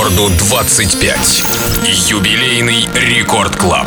Рекорду 25. Юбилейный Рекорд Клаб.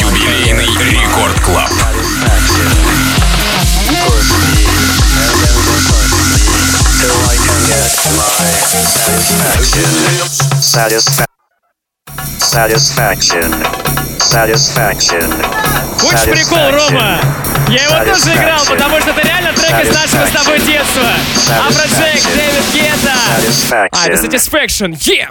Юбилейный Record Club. Satisfaction. Satisfaction. Satisfaction. Хочешь прикол, Рома? Я его тоже играл, потому что это реально трек из нашего с тобой детства. Afrojack, David Guetta. А, это Satisfaction. Yeah!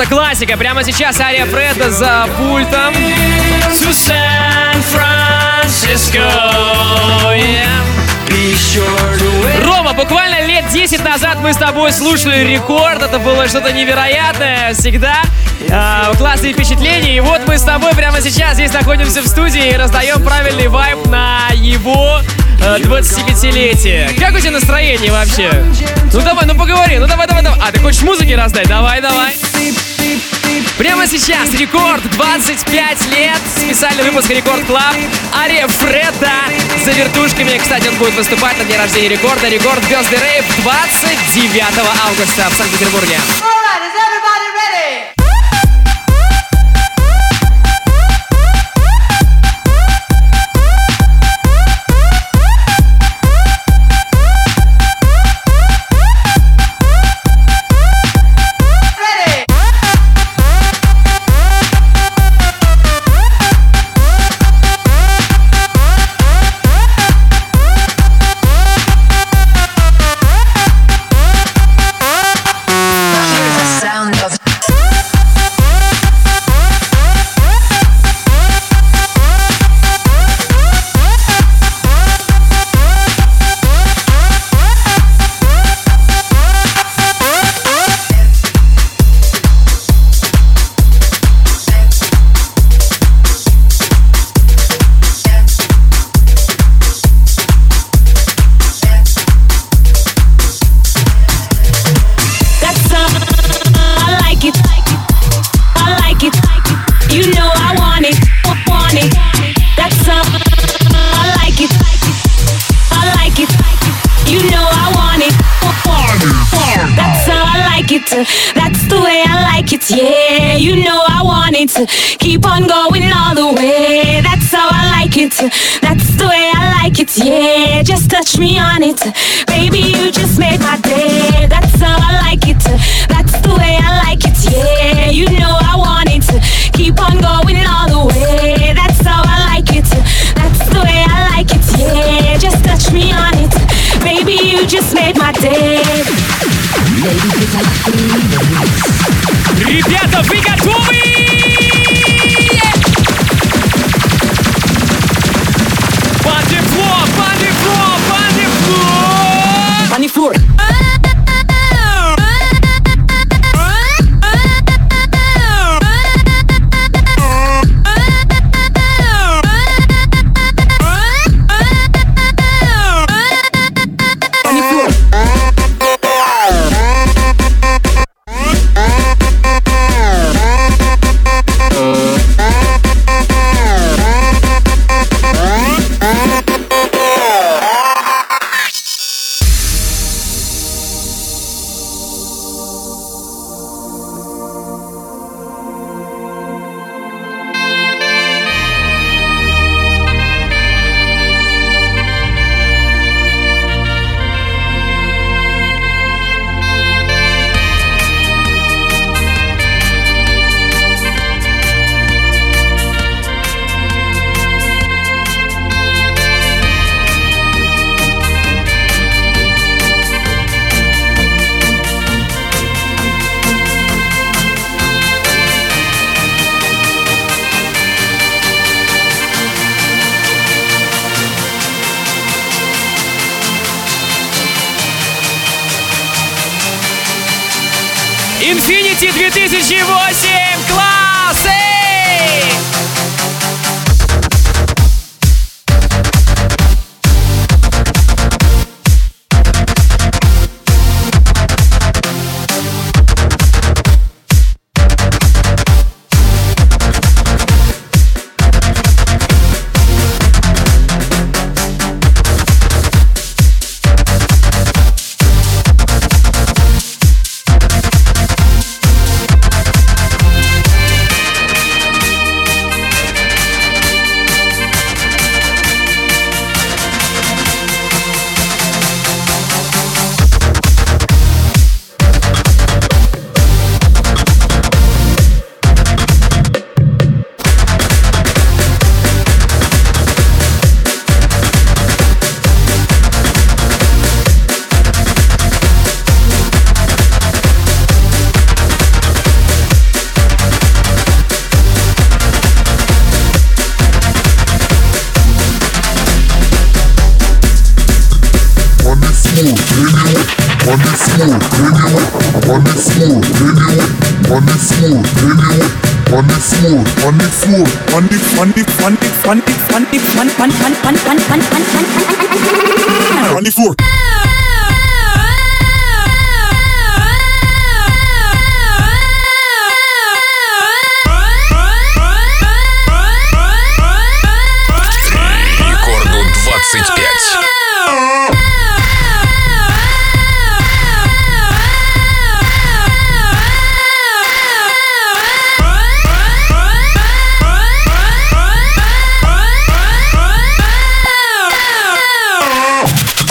это классика. Прямо сейчас Ария Фреда за пультом. To San Francisco, yeah. Рома, буквально лет 10 назад мы с тобой слушали рекорд. Это было что-то невероятное всегда. А, классные впечатления. И вот мы с тобой прямо сейчас здесь находимся в студии и раздаем правильный вайб на его э, 25-летие. Как у тебя настроение вообще? Ну давай, ну поговори, ну давай, давай, давай. А, ты хочешь музыки раздать? Давай, давай. Прямо сейчас рекорд 25 лет. Специальный выпуск Record Club. Aria Fredda за вертушками. Кстати, он будет выступать на дне рождения рекорда. Record Birthday Rave 29 августа в Санкт-Петербурге.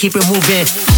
keep it moving.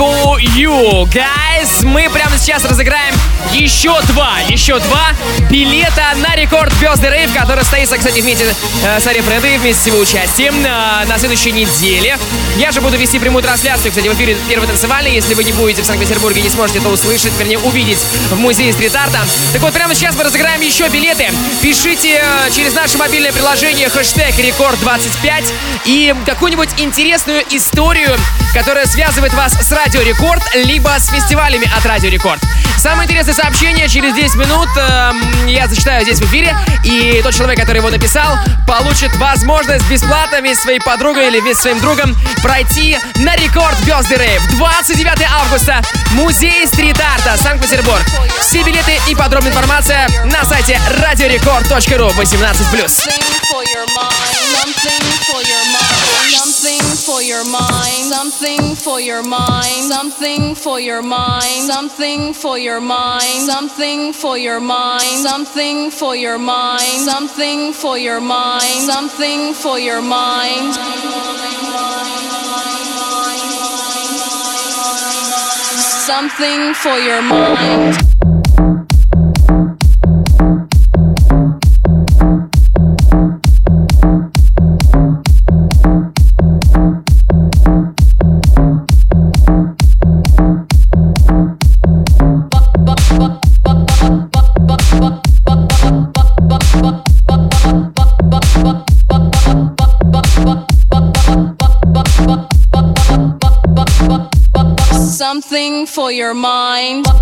For you, guys. Мы прямо сейчас разыграем еще два, еще два билета на рекорд Birthday Rave, который состоится, кстати, вместе э, с Ари Фредой, вместе с его участием э, на следующей неделе. Я же буду вести прямую трансляцию, кстати, в эфире первый танцевальный. Если вы не будете в Санкт-Петербурге, не сможете это услышать, вернее, увидеть в музее стрит-арта. Так вот, прямо сейчас мы разыграем еще билеты. Пишите э, через наше мобильное приложение хэштег Рекорд25 и какую-нибудь интересную историю, которая связывает вас с Радио Рекорд, либо с фестивалями от Радио Рекорд. Самое интересное сообщение через 10 минут э, я зачитаю здесь в эфире, и тот человек, который его написал, получит возможность бесплатно вместе с своей подругой или вместе с своим другом пройти на Record Birthday Rave 29 августа, музей стрит-арта, Санкт-Петербург. Все билеты и подробная информация на сайте radiorecord.ru 18+. For your mind, something for your mind, something for your mind, something for your mind, something for your mind, something for your mind, something for your mind, something for your mind. Something for your mind. For your mind.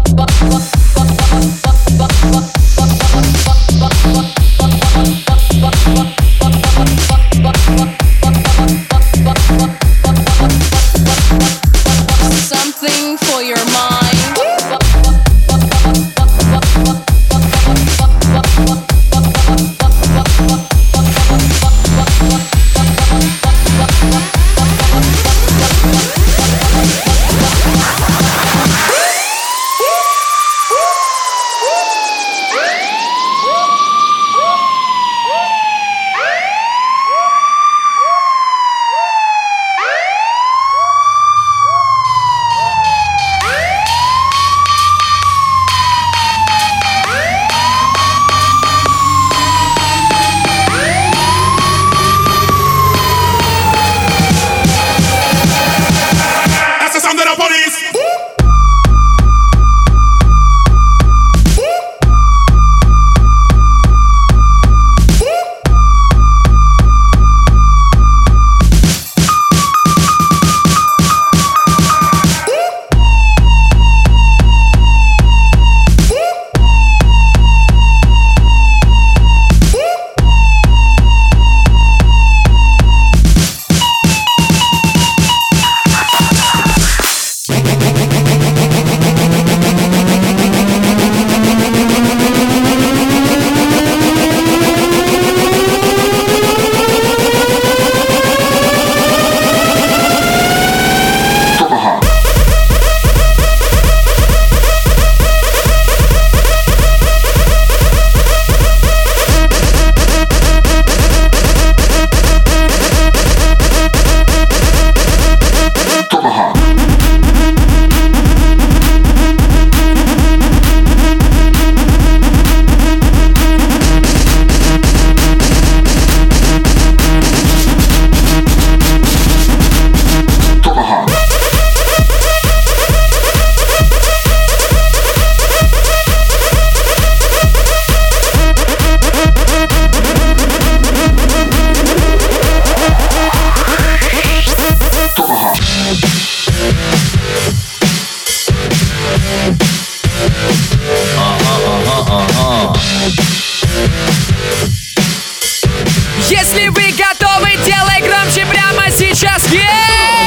Если вы готовы, делай громче прямо сейчас. Yeah,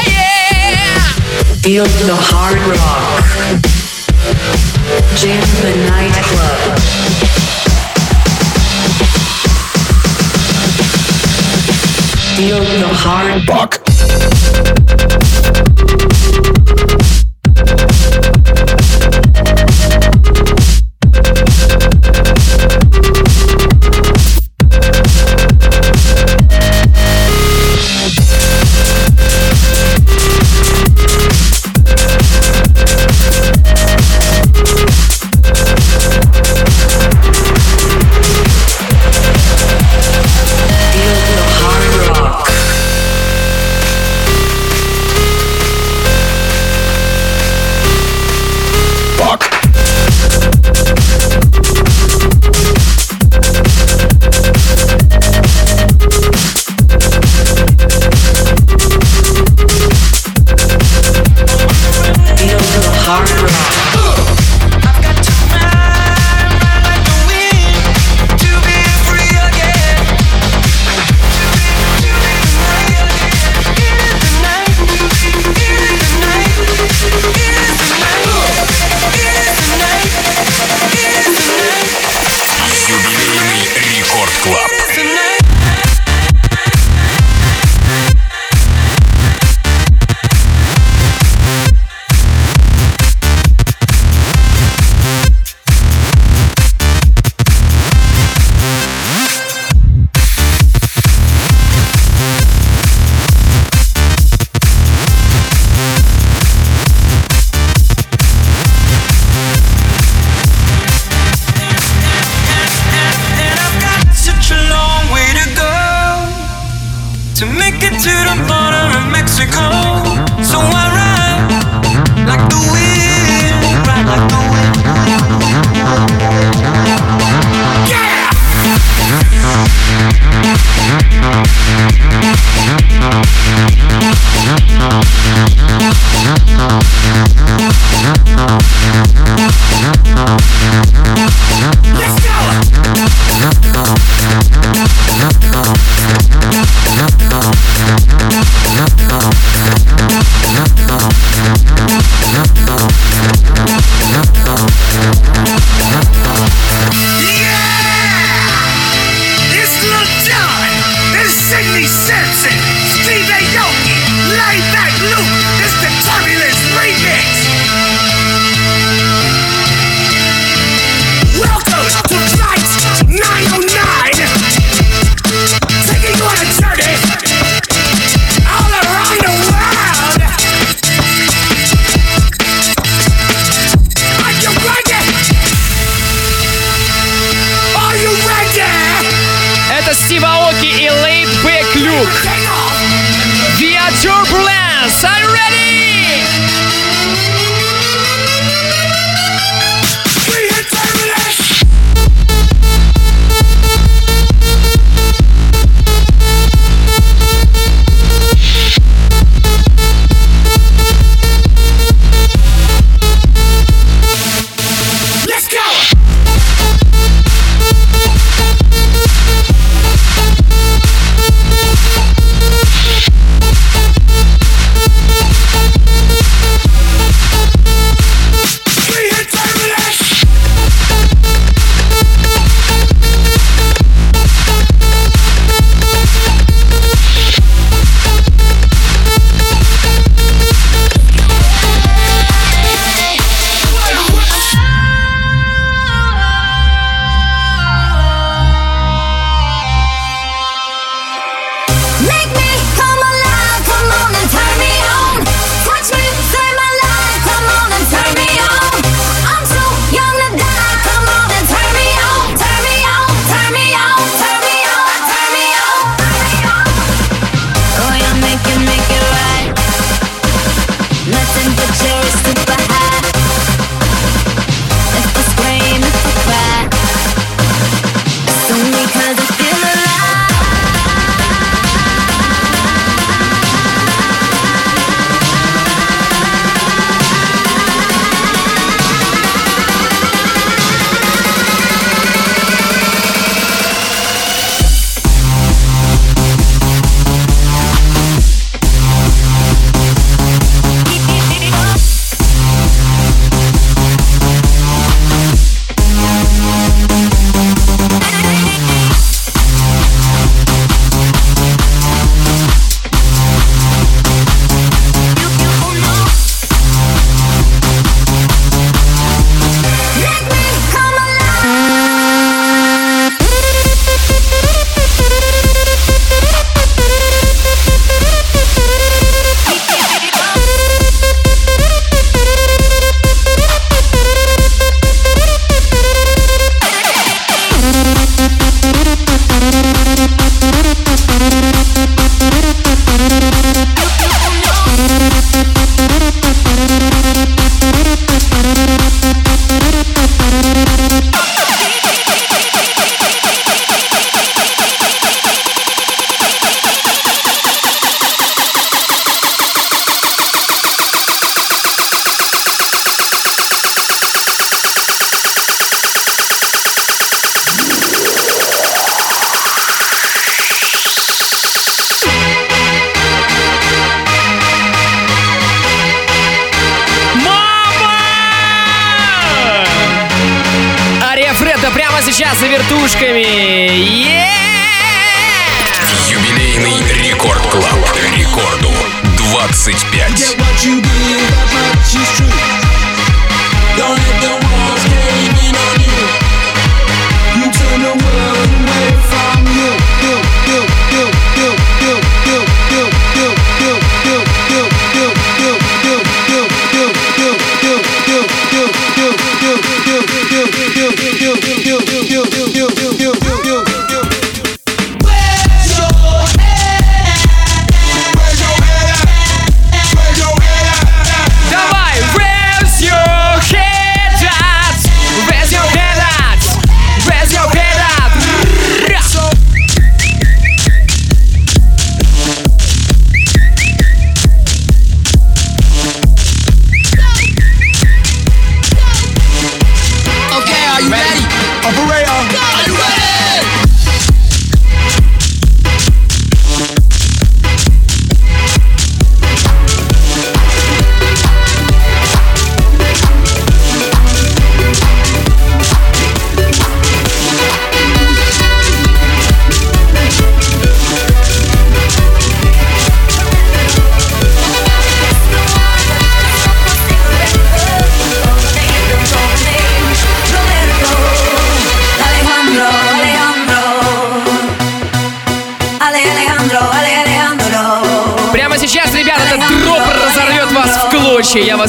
yeah! Feel the hard rock. Jam the nightclub. Feel the hard rock.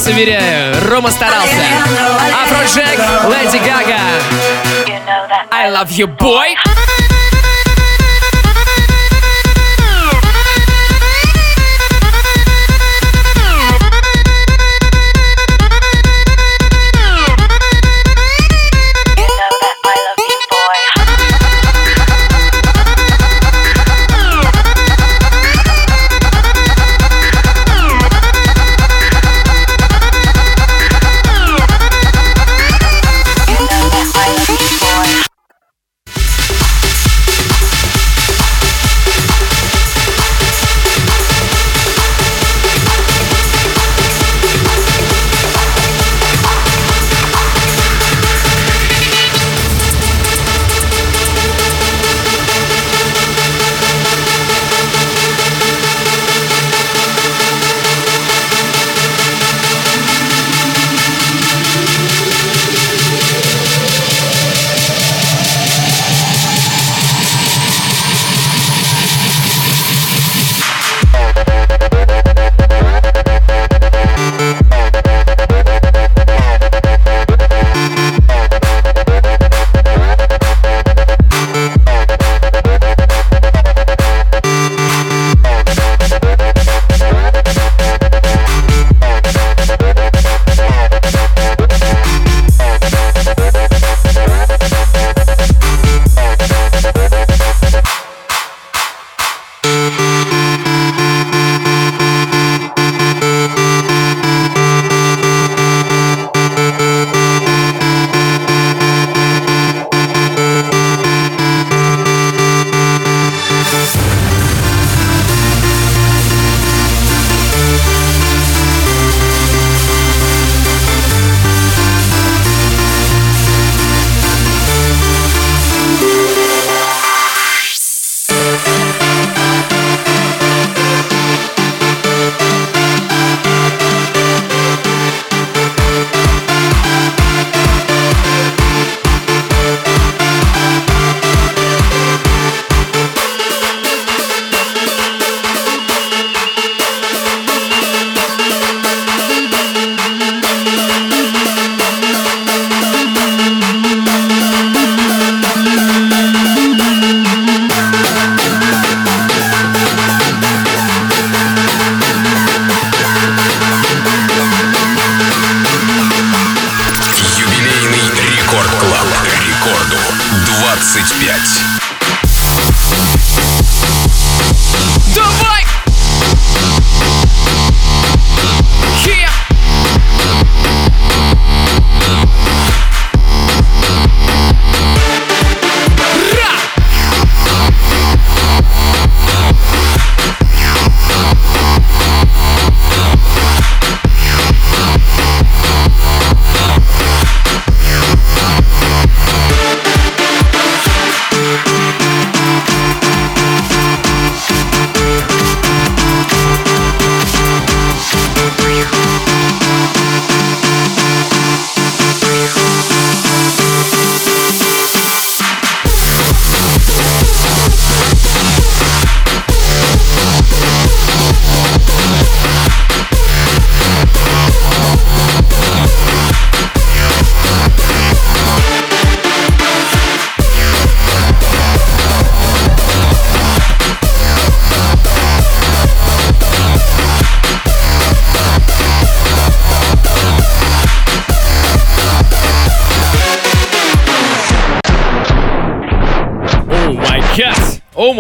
вас уверяю, Рома старался. Афроджек, Леди Гага. I love you, boy! 25.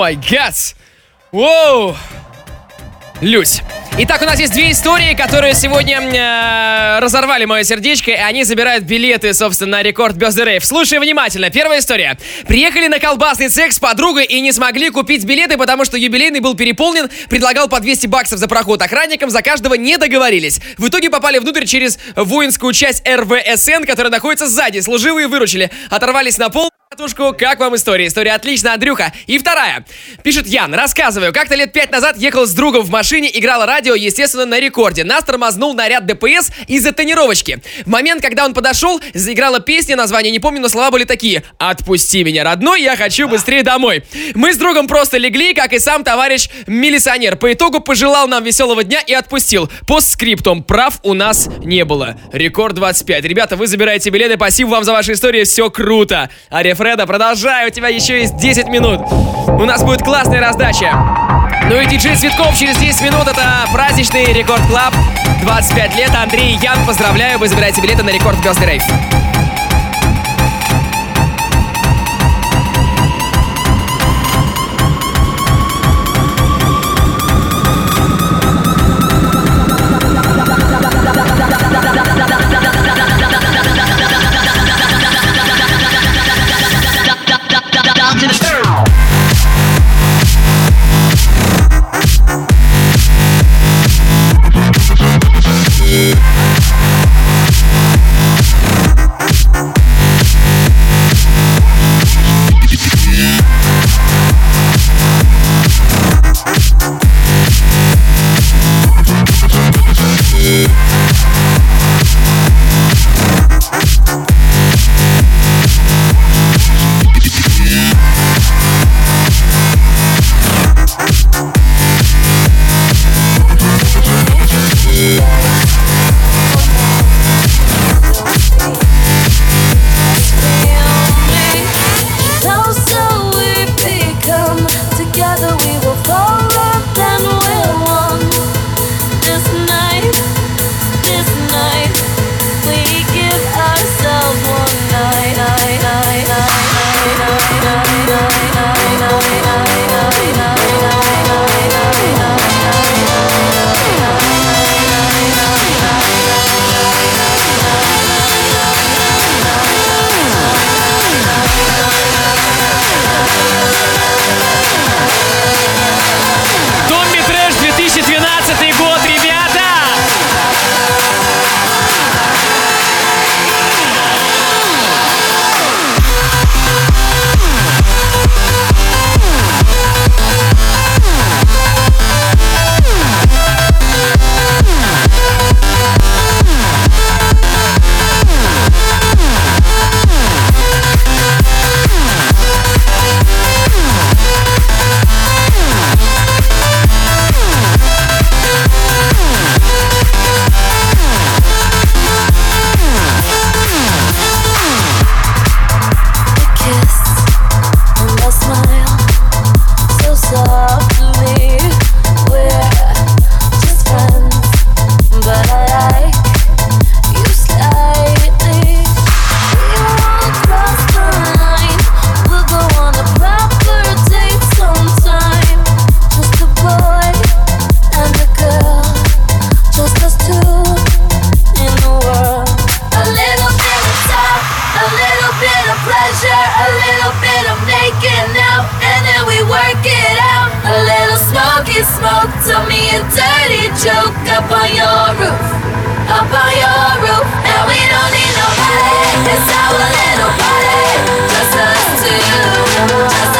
Май гад! Воу! Люсь. Итак, у нас есть две истории, которые сегодня э, разорвали мое сердечко, и они забирают билеты, собственно, на рекорд Birthday Rave. Слушай внимательно. Первая история. Приехали на колбасный цех с подругой и не смогли купить билеты, потому что юбилейный был переполнен, предлагал по 200 баксов за проход охранникам, за каждого не договорились. В итоге попали внутрь через воинскую часть РВСН, которая находится сзади. Служивые выручили, оторвались на пол. Катушку, как вам история? История отлично, Андрюха. И вторая. Пишет Ян, рассказываю. Как-то лет пять назад ехал с другом в машине, играл радио, естественно, на рекорде. Нас тормознул наряд ДПС из-за тонировочки. В момент, когда он подошел, заиграла песня, название не помню, но слова были такие. «Отпусти меня, родной, я хочу быстрее домой». Мы с другом просто легли, как и сам товарищ милиционер. По итогу пожелал нам веселого дня и отпустил. Постскриптум. Прав у нас не было. Рекорд 25. Ребята, вы забираете билеты. Спасибо вам за ваши истории. Все круто. Ария Фреда, продолжай. У тебя еще есть 10 минут. У нас будет классная раздача. Ну и диджей Цветков через 10 минут. Это праздничный Record Club. 25 лет. Андрей Ян, поздравляю. Вы забираете билеты на Record Birthday Rave. work it out. A little smoky smoke, tell me a dirty joke up on your roof, up on your roof. And we don't need nobody, it's our little party, just us two, just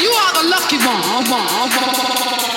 you are the lucky one. one, one.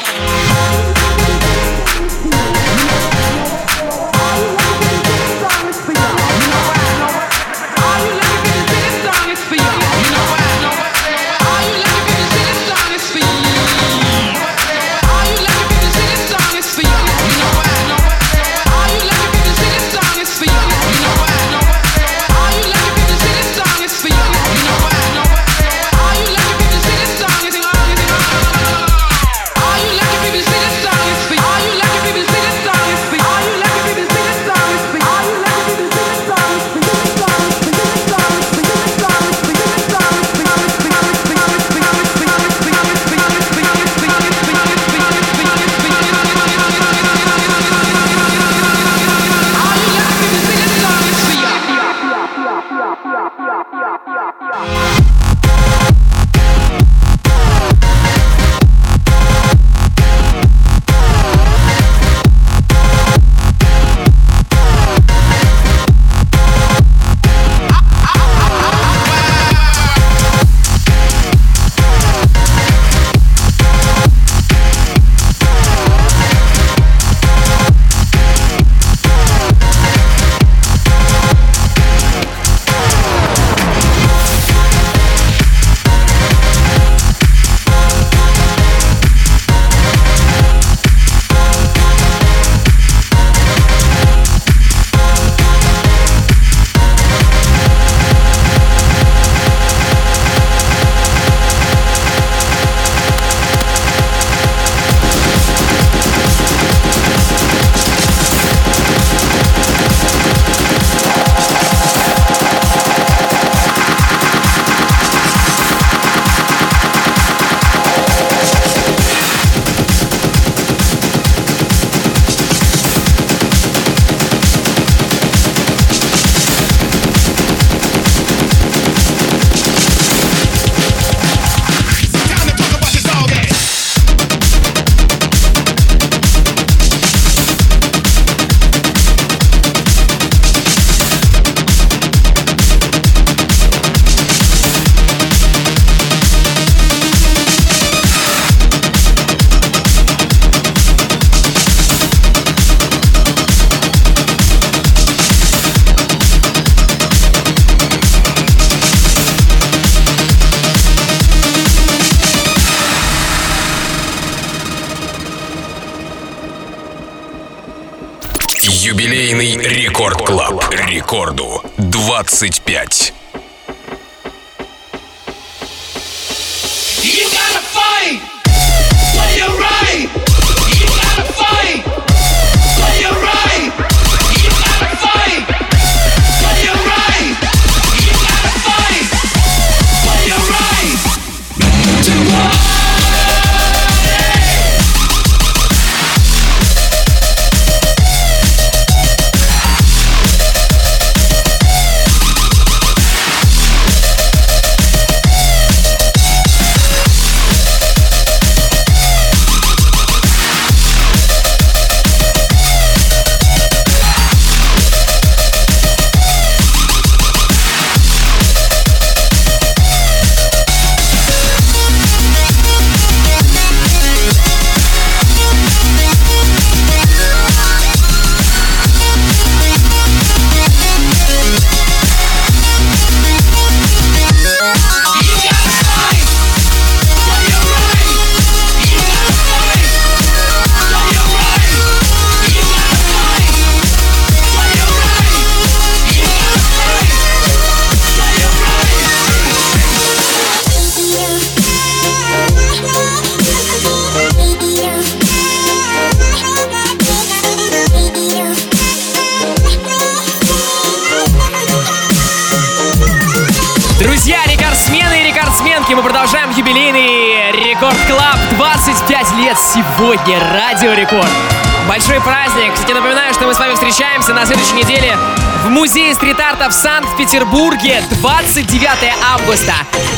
в Санкт-Петербурге 29 августа.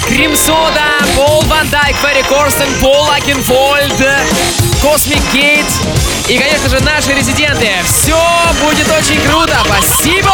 Cream Soda, Paul van Dyk, Ferry Corsten, Paul Oakenfold, Cosmic Gate и, конечно же, наши резиденты. Все будет очень круто. Спасибо!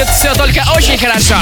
Будет все только очень хорошо.